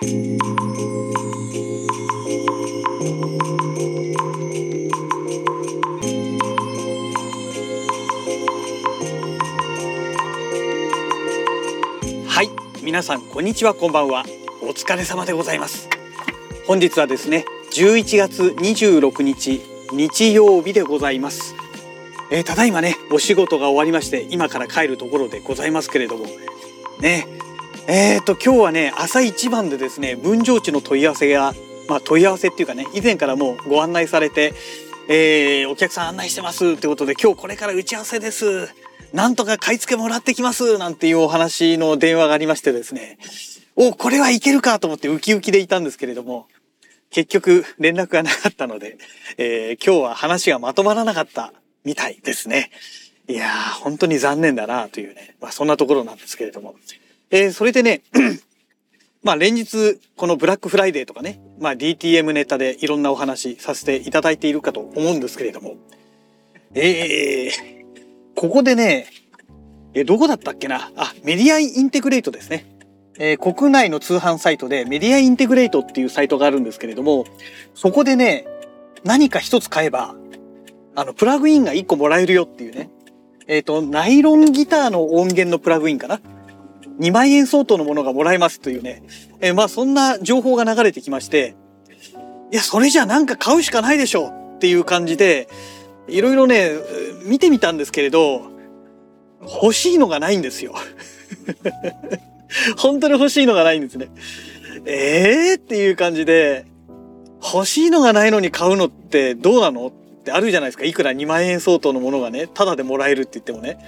はい皆さんこんにちは。こんばんは。お疲れ様でございます。本日はですね11月26日日曜日でございます、えーただいまねお仕事が終わりまして今から帰るところでございますけれどもねえー、と今日はね朝一番でですね分譲地の問い合わせがまあ問い合わせっていうかね以前からもうご案内されて、えーお客さん案内してますってことで今日これから打ち合わせですなんとか買い付けもらってきますなんていうお話の電話がありましてですねおこれはいけるかと思ってウキウキでいたんですけれども結局連絡がなかったので、えー今日は話がまとまらなかったみたいですね。いやー、本当に残念だなというね、まあそんなところなんですけれども。えーそれでね、まあ連日このブラックフライデーとかね、まあ DTM ネタでいろんなお話させていただいているかと思うんですけれども、えー、ここでね、えーどこだったっけな？あ、メディアインテグレートですね。えー国内の通販サイトでメディアインテグレートっていうサイトがあるんですけれども、そこでね、何か一つ買えば、あの、プラグインが一個もらえるよっていうね。えっ、と、ナイロンギターの音源のプラグインかな？2万円相当のものがもらえますというね。えまあそんな情報が流れてきまして、いや、それじゃなんか買うしかないでしょっていう感じで、いろいろね、見てみたんですけれど、欲しいのがないんですよ。本当に欲しいのがないんですね。えーっていう感じで、欲しいのがないのに買うのってどうなの？ってあるじゃないですか。いくら2万円相当のものがね、タダでもらえるって言ってもね。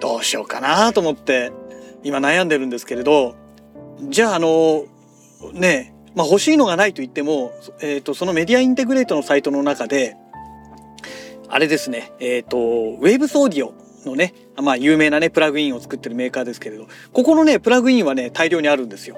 どうしようかなと思って、今悩んでるんですけれど、じゃああの、ね、まあ欲しいのがないと言っても、えっ、と、そのメディアインテグレートのサイトの中で、あれですね、えっ、と、ウェーブスオーディオのね、まあ有名なね、プラグインを作ってるメーカーですけれど、ここのね、プラグインはね、大量にあるんですよ。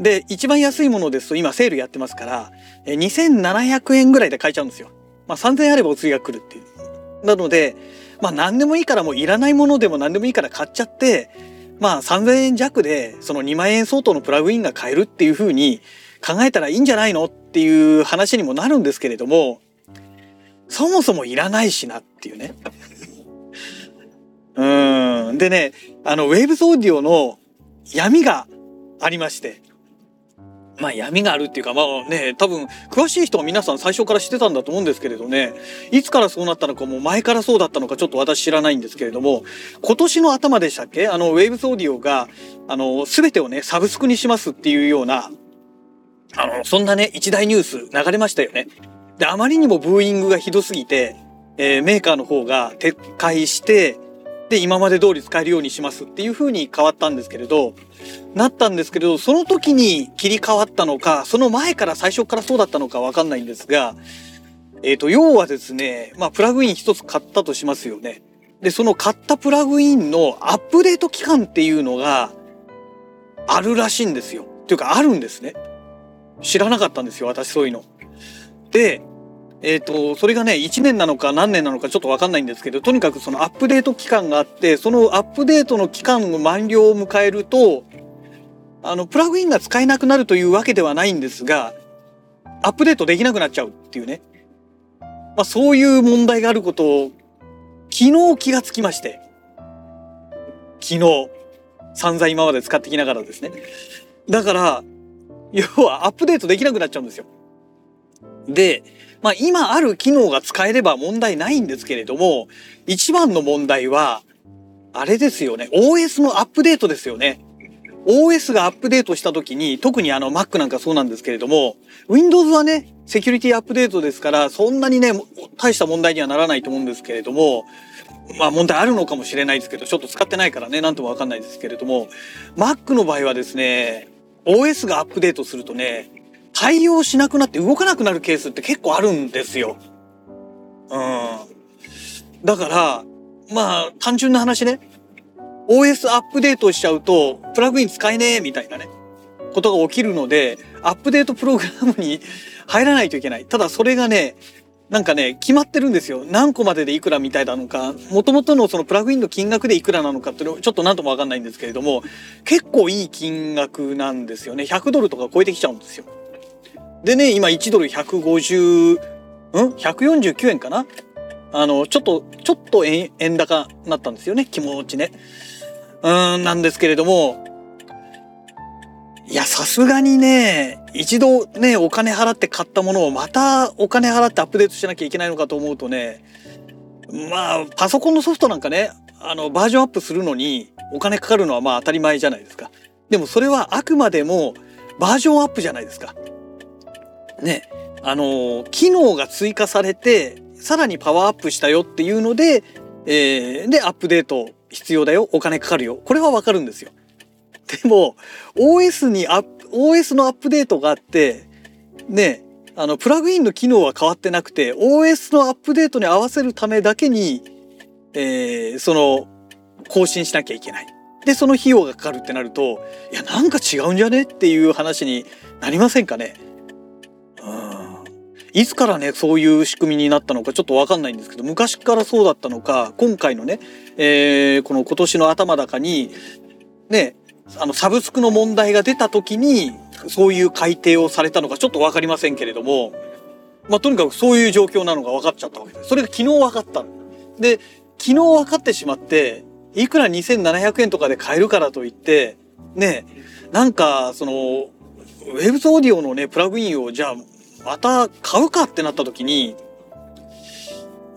で、一番安いものですと今セールやってますから、2700円ぐらいで買えちゃうんですよ。まあ3000円あればお釣りが来るっていう。なので、まあ何でもいいからもういらないものでも何でもいいから買っちゃって、まあ3000円弱でその2万円相当のプラグインが買えるっていう風に考えたらいいんじゃないのっていう話にもなるんですけれども、そもそもいらないしなっていうね。うん。でね、あの、ウェーブスオーディオの闇がありまして、まあ闇があるっていうかまあね多分詳しい人は皆さん最初から知ってたんだと思うんですけれどねいつからそうなったのかもう前からそうだったのかちょっと私知らないんですけれども今年の頭でしたっけ？あのウェーブスオーディオがあの全てをねサブスクにしますっていうようなあのそんなね一大ニュース流れましたよね。であまりにもブーイングがひどすぎて、えーメーカーの方が撤回してで今まで通り使えるようにしますっていう風に変わったんですけれどなったんですけれどその時に切り替わったのかその前から最初からそうだったのかわかんないんですがえっ、と要はですねまあプラグイン一つ買ったとしますよね。でその買ったプラグインのアップデート期間っていうのがあるらしいんですよ。っていうかあるんですね。知らなかったんですよ私そういうの。でえっ、と、それがね、1年なのか何年なのかちょっとわかんないんですけど、とにかくそのアップデート期間があって、そのアップデートの期間の満了を迎えると、あの、プラグインが使えなくなるというわけではないんですが、アップデートできなくなっちゃうっていうね。まあ、そういう問題があることを、昨日気がつきまして。昨日、散々今まで使ってきながらですね。だから、要はアップデートできなくなっちゃうんですよ。で、まあ今ある機能が使えれば問題ないんですけれども、一番の問題は、あれですよね。OS のアップデートですよね。OS がアップデートした時に、特にあの Mac なんかそうなんですけれども、Windows はね、セキュリティアップデートですから、そんなにね、大した問題にはならないと思うんですけれども、まあ問題あるのかもしれないですけど、ちょっと使ってないからね、なんともわかんないですけれども、Mac の場合はですね、OS がアップデートするとね、対応しなくなって動かなくなるケースって結構あるんですよ。うん。だから、まあ、単純な話ね。OS アップデートしちゃうと、プラグイン使えねえみたいなね、ことが起きるので、アップデートプログラムに入らないといけない。ただそれがね、なんかね、決まってるんですよ。何個まででいくらみたいなのか、もともとのそのプラグインの金額でいくらなのかっていうのちょっと何ともわかんないんですけれども、結構いい金額なんですよね。100ドルとか超えてきちゃうんですよ。でね、今1ドル150、うん ?149 円かな？あの、ちょっと、ちょっと円円高になったんですよね。気持ちね。うーん、なんですけれども、いや、さすがにね、一度ね、お金払って買ったものをまたお金払ってアップデートしなきゃいけないのかと思うとね、まあ、パソコンのソフトなんかね、あの、バージョンアップするのにお金かかるのはまあ当たり前じゃないですか。でもそれはあくまでもバージョンアップじゃないですか。ね、あの、機能が追加されて、さらにパワーアップしたよっていうので、えー、で、アップデート必要だよ、お金かかるよ。これはわかるんですよ。でも OS にアップ OS のアップデートがあってねあのプラグインの機能は変わってなくて OS のアップデートに合わせるためだけに、えー、その更新しなきゃいけない。でその費用がかかるってなるといやなんか違うんじゃねっていう話になりませんかね。いつからねそういう仕組みになったのかちょっと分かんないんですけど昔からそうだったのか今回のね、えー、この今年の頭高にねあのサブスクの問題が出た時にそういう改定をされたのかちょっと分かりませんけれども、まあ、とにかくそういう状況なのが分かっちゃったわけです。それが昨日分かった。で昨日分かってしまっていくら2700円とかで買えるからといってねなんかそのウェブズオーディオのねプラグインをじゃあまた買うかってなった時に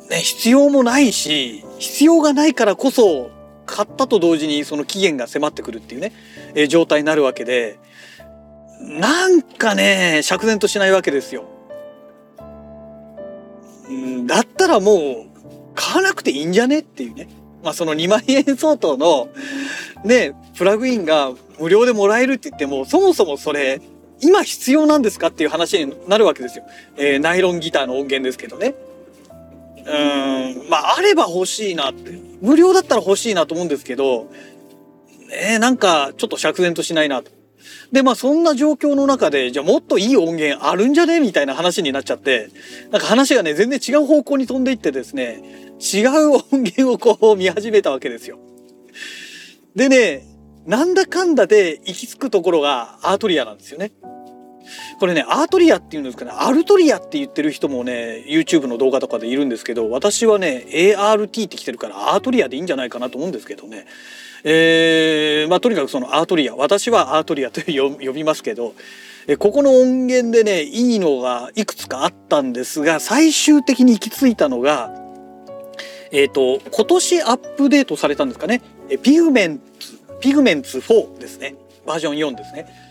ね必要もないし必要がないからこそ買ったと同時にその期限が迫ってくるっていうね、えー、状態になるわけでなんかね釈然としないわけですよ。んだったらもう買わなくていいんじゃねっていうね。まあその2万円相当のねプラグインが無料でもらえるって言ってもそもそもそれ今必要なんですかっていう話になるわけですよ。えー、ナイロンギターの音源ですけどね。うんまああれば欲しいなって無料だったら欲しいなと思うんですけどねなんかちょっと釈然としないなと。でまあそんな状況の中でじゃあもっといい音源あるんじゃねみたいな話になっちゃってなんか話がね全然違う方向に飛んでいってですね違う音源をこう見始めたわけですよ。でねなんだかんだで行き着くところがアートリアなんですよね。これねアートリアっていうんですかね。アルトリアって言ってる人もね YouTube の動画とかでいるんですけど私はね ART って来てるからアートリアでいいんじゃないかなと思うんですけどね。えー、まあとにかくそのアートリア。私はアートリアと呼びますけどここの音源でねいいのがいくつかあったんですが最終的に行き着いたのがえっ、ー、と今年アップデートされたんですかね。ピグメンピグメンツ4ですねバージョン4ですね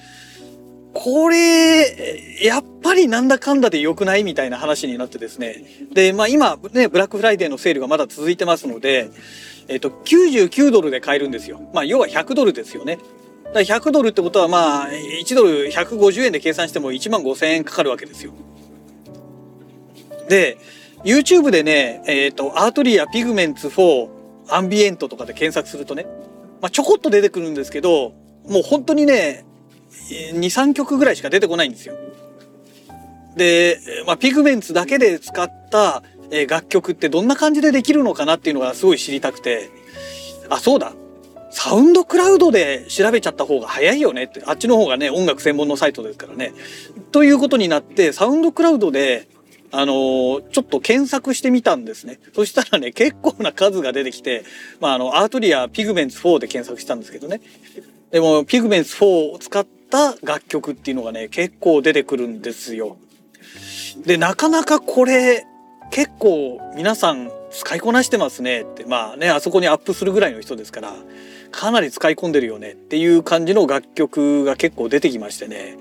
これ、やっぱりなんだかんだで良くないみたいな話になってですね。で、まあ今ね、ブラックフライデーのセールがまだ続いてますので、えっと、99ドルで買えるんですよ。まあ要は100ドルですよね。だから100ドルってことはまあ、1ドル150円で計算しても1万5000円かかるわけですよ。で、YouTube でね、えっ、と、アートリアピグメンツ4アンビエントとかで検索するとね、まあちょこっと出てくるんですけど、もう本当にね、23曲ぐらいしか出てこないんですよ。で、まあ、ピグメンツだけで使った楽曲ってどんな感じでできるのかなっていうのがすごい知りたくてあそうだサウンドクラウドで調べちゃった方が早いよねってあっちの方がね音楽専門のサイトですからね。ということになってサウンドクラウドであのー、ちょっと検索してみたんですね。そしたらね、結構な数が出てきて、まあ、あの、アートリアピグメンツ4で検索したんですけどね。でも、ピグメンツ4を使った楽曲っていうのがね結構出てくるんですよ。でなかなかこれ結構皆さん使いこなしてますねってまあねあそこにアップするぐらいの人ですからかなり使い込んでるよねっていう感じの楽曲が結構出てきましてね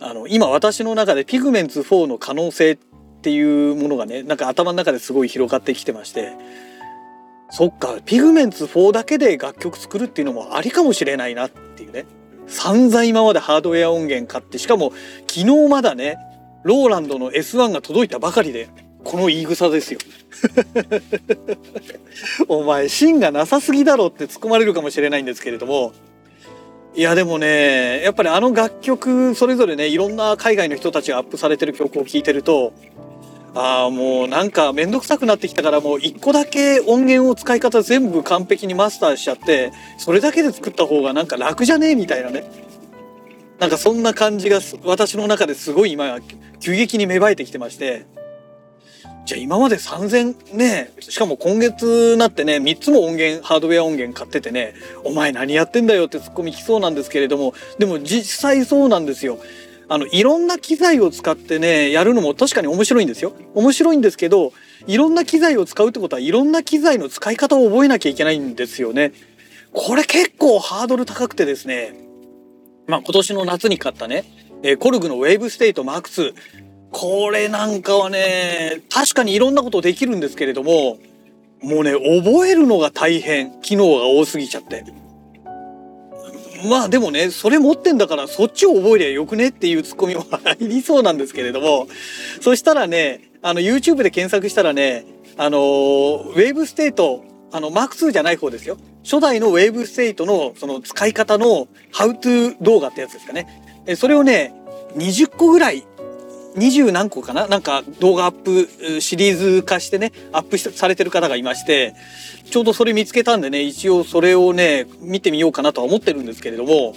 あの今私の中でピグメンツ4の可能性っっていうものがねなんか頭の中ですごい広がってきてましてそっかピグメンツ4だけで楽曲作るっていうのもありかもしれないなっていうね。散々今までハードウェア音源買ってしかも昨日まだねローランドの S1 が届いたばかりでこの言い草ですよ。お前芯がなさすぎだろって突っ込まれるかもしれないんですけれどもいやでもねやっぱりあの楽曲それぞれねいろんな海外の人たちがアップされてる曲を聴いてるとああもうなんかめんどくさくなってきたからもう一個だけ音源を使い方全部完璧にマスターしちゃってそれだけで作った方がなんか楽じゃねえみたいなね。なんかそんな感じが私の中ですごい今急激に芽生えてきてまして。じゃあ今まで3000ねしかも今月なってね3つも音源ハードウェア音源買っててねお前何やってんだよってツッコミ来そうなんですけれどもでも実際そうなんですよ。あのいろんな機材を使ってねやるのも確かに面白いんですよ。面白いんですけどいろんな機材を使うってことはいろんな機材の使い方を覚えなきゃいけないんですよね。これ結構ハードル高くてですねまあ今年の夏に買ったね、えコルグのウェーブステート M2 これなんかはね確かにいろんなことできるんですけれどももうね覚えるのが大変。機能が多すぎちゃって。まあでもねそれ持ってんだからそっちを覚えりゃよくねっていうツッコミも入りそうなんですけれども。そしたらねあの YouTube で検索したらねあのウェーブステートあのマーク2じゃない方ですよ。初代のウェーブステートのその使い方のハウトゥー動画ってやつですかね。それをね20個ぐらい20何個かな？なんか動画アップシリーズ化してねアップされてる方がいましてちょうどそれ見つけたんでね一応それをね見てみようかなとは思ってるんですけれども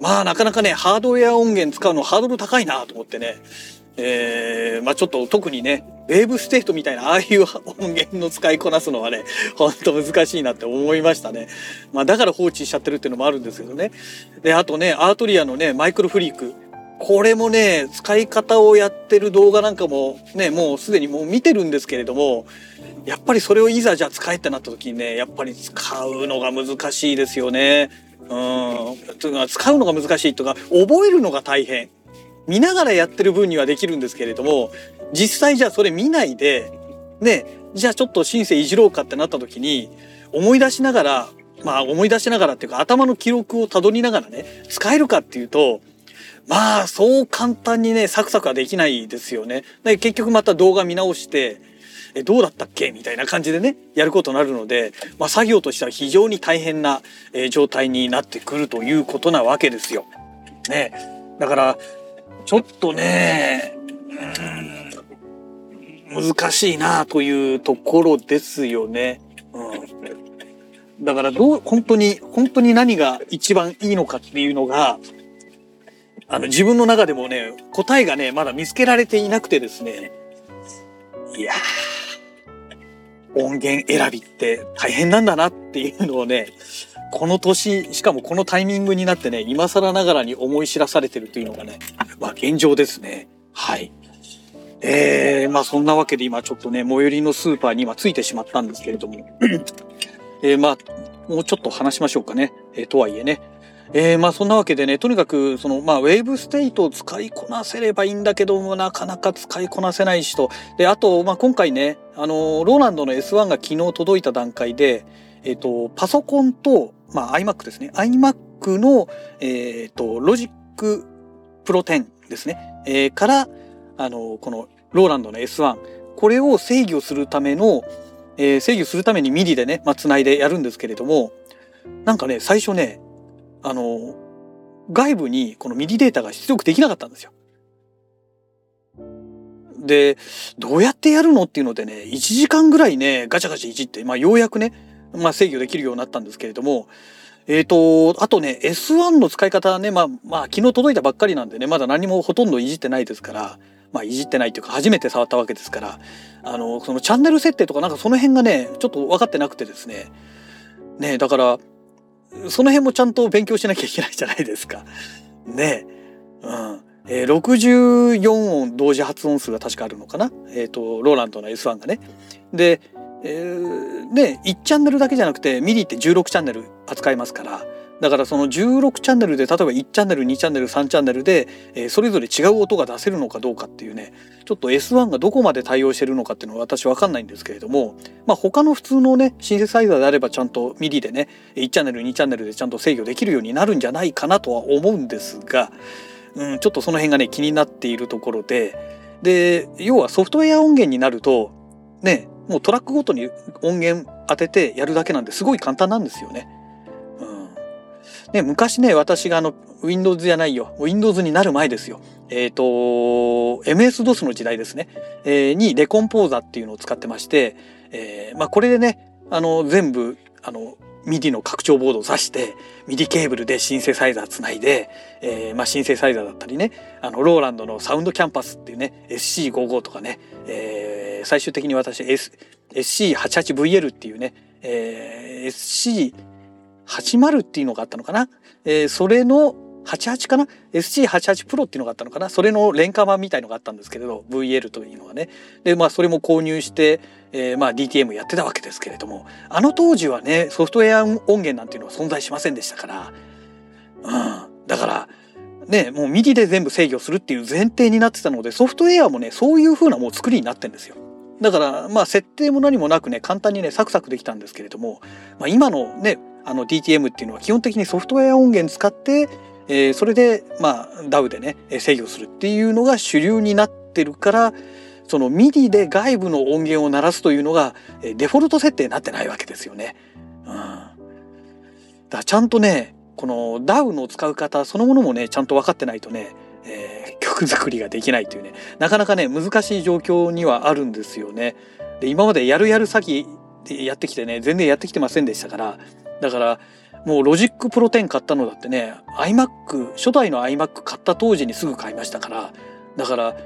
まあなかなかねハードウェア音源使うのハードル高いなと思ってねえー、まあちょっと特にねウェーブステートみたいなああいう音源の使いこなすのはねほんと難しいなって思いましたね。まあだから放置しちゃってるっていうのもあるんですけどね。であとね Arturia のね MicroFreak これもね使い方をやってる動画なんかもねもうすでにもう見てるんですけれどもやっぱりそれをいざじゃあ使えってなった時にねやっぱり使うのが難しいですよね。うん、使うのが難しいとか覚えるのが大変見ながらやってる分にはできるんですけれども実際じゃあそれ見ないでねじゃあちょっとシンセいじろうかってなった時に思い出しながらまあ思い出しながらっていうか頭の記録をたどりながらね使えるかっていうとまあそう簡単にねサクサクはできないですよね。で結局また動画見直してえどうだったっけ？みたいな感じでねやることになるので、まあ、作業としては非常に大変な、え状態になってくるということなわけですよ。ね、だからちょっとね難しいなというところですよね。うん、だからどう本当に本当に何が一番いいのかっていうのがあの、自分の中でもね、答えがね、まだ見つけられていなくてですね。いやー、音源選びって大変なんだなっていうのをね、この年、しかもこのタイミングになってね、今更ながらに思い知らされてるというのがね、まあ現状ですね。はい。えー、まあそんなわけで今ちょっとね、最寄りのスーパーに今ついてしまったんですけれども、えー、まあ、もうちょっと話しましょうかね。えー、とはいえね、えー、まあそんなわけでねとにかくそのまあウェーブステイトを使いこなせればいいんだけどもなかなか使いこなせないしと。であとまあ今回ねあのローランドの S1 が昨日届いた段階でえっ、ー、とパソコンとまあ iMac ですね。iMac のえっ、ー、と Logic Pro 10ですね、えー、からあのこのローランドの S1 これを制御するための、えー、制御するために MIDI でね、まあ、繋いでやるんですけれどもなんかね最初ねあの、外部にこの MIDI データが出力できなかったんですよ。で、どうやってやるのっていうのでね、1時間ぐらいね、ガチャガチャいじって、まあようやくね、まあ制御できるようになったんですけれども、えっ、ー、と、あとね、S1 の使い方はね、まあ、まあ昨日届いたばっかりなんでね、まだ何もほとんどいじってないですから、まあいじってないというか初めて触ったわけですから、あの、そのチャンネル設定とかなんかその辺がね、ちょっと分かってなくてですね、ね、だから、その辺もちゃんと勉強しなきゃいけないじゃないですか。ねえうん。えー、64音同時発音数が確かあるのかな？えっ、ー、と、ローランドの S1 がね。で、えー、ね、1チャンネルだけじゃなくて、 MIDI って16チャンネル扱いますから、だからその16チャンネルで例えば1チャンネル2チャンネル3チャンネルで、えー、それぞれ違う音が出せるのかどうかっていうねちょっと S1 がどこまで対応してるのかっていうのは私分かんないんですけれども、まあ、他の普通のねシンセサイザーであればちゃんと MIDI でね1チャンネル2チャンネルでちゃんと制御できるようになるんじゃないかなとは思うんですが、うん、ちょっとその辺がね気になっているところでで要はソフトウェア音源になるとねもうトラックごとに音源当ててやるだけなんですごい簡単なんですよね。ね、昔ね、私があの、Windows じゃないよ。Windows になる前ですよ。えっ、ー、と、MS-DOS の時代ですね、えー、にレコンポーザっていうのを使ってまして、えー、まあこれでね、あの、全部、あの、MIDI の拡張ボードを挿して MIDI ケーブルでシンセサイザーつないで、えー、まあシンセサイザーだったりねあのローランドのサウンドキャンパスっていうね SC55 とかね、えー、最終的に私、S、SC88VL っていうね、えー、80っていうのがあったのかな、えー、それの88かな ?SC88 プロっていうのがあったのかな？それの廉価版みたいのがあったんですけれど VL というのがね。でまあそれも購入して、えー、まあ DTM やってたわけですけれどもあの当時はねソフトウェア音源なんていうのは存在しませんでしたから、うん、だからねもう MIDI で全部制御するっていう前提になってたのでソフトウェアもねそういう風なもう作りになってんですよ。だからまあ設定も何もなくね簡単にねサクサクできたんですけれども、まあ、今のねあの DTM っていうのは基本的にソフトウェア音源使ってえー、それでまあ DAW でね制御するっていうのが主流になってるからその MIDI で外部の音源を鳴らすというのがデフォルト設定になってないわけですよね。うん、だからちゃんとねこの DAW の使い方そのものもねちゃんと分かってないとね、えー、曲作りができないというねなかなかね難しい状況にはあるんですよね。で今までやるやる先でやってきてね全然やってきてませんでしたからだからもう Logic Pro 10買ったのだってね iMac 初代の iMac 買った当時にすぐ買いましたからだから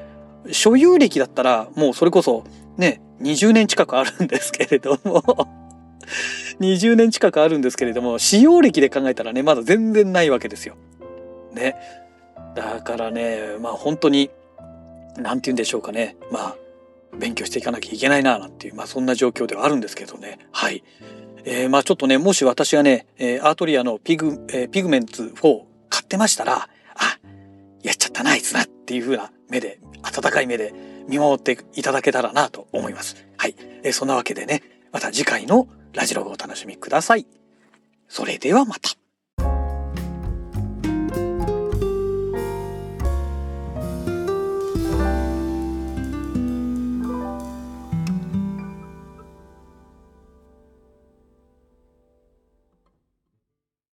所有歴だったらもうそれこそね20年近くあるんですけれども 20年近くあるんですけれども使用歴で考えたらねまだ全然ないわけですよ。ね。だからねまあ本当に何て言うんでしょうかねまあ勉強していかなきゃいけないななんていうまあそんな状況ではあるんですけどねはい。えー、まあちょっとね、もし私がね、えー、アートリアのピグ、えー、ピグメンツ4買ってましたら、あ、やっちゃったな、あいつなっていう風な目で、温かい目で見守っていただけたらなと思います。はい。えー、そんなわけでね、また次回のラジログをお楽しみください。それではまた。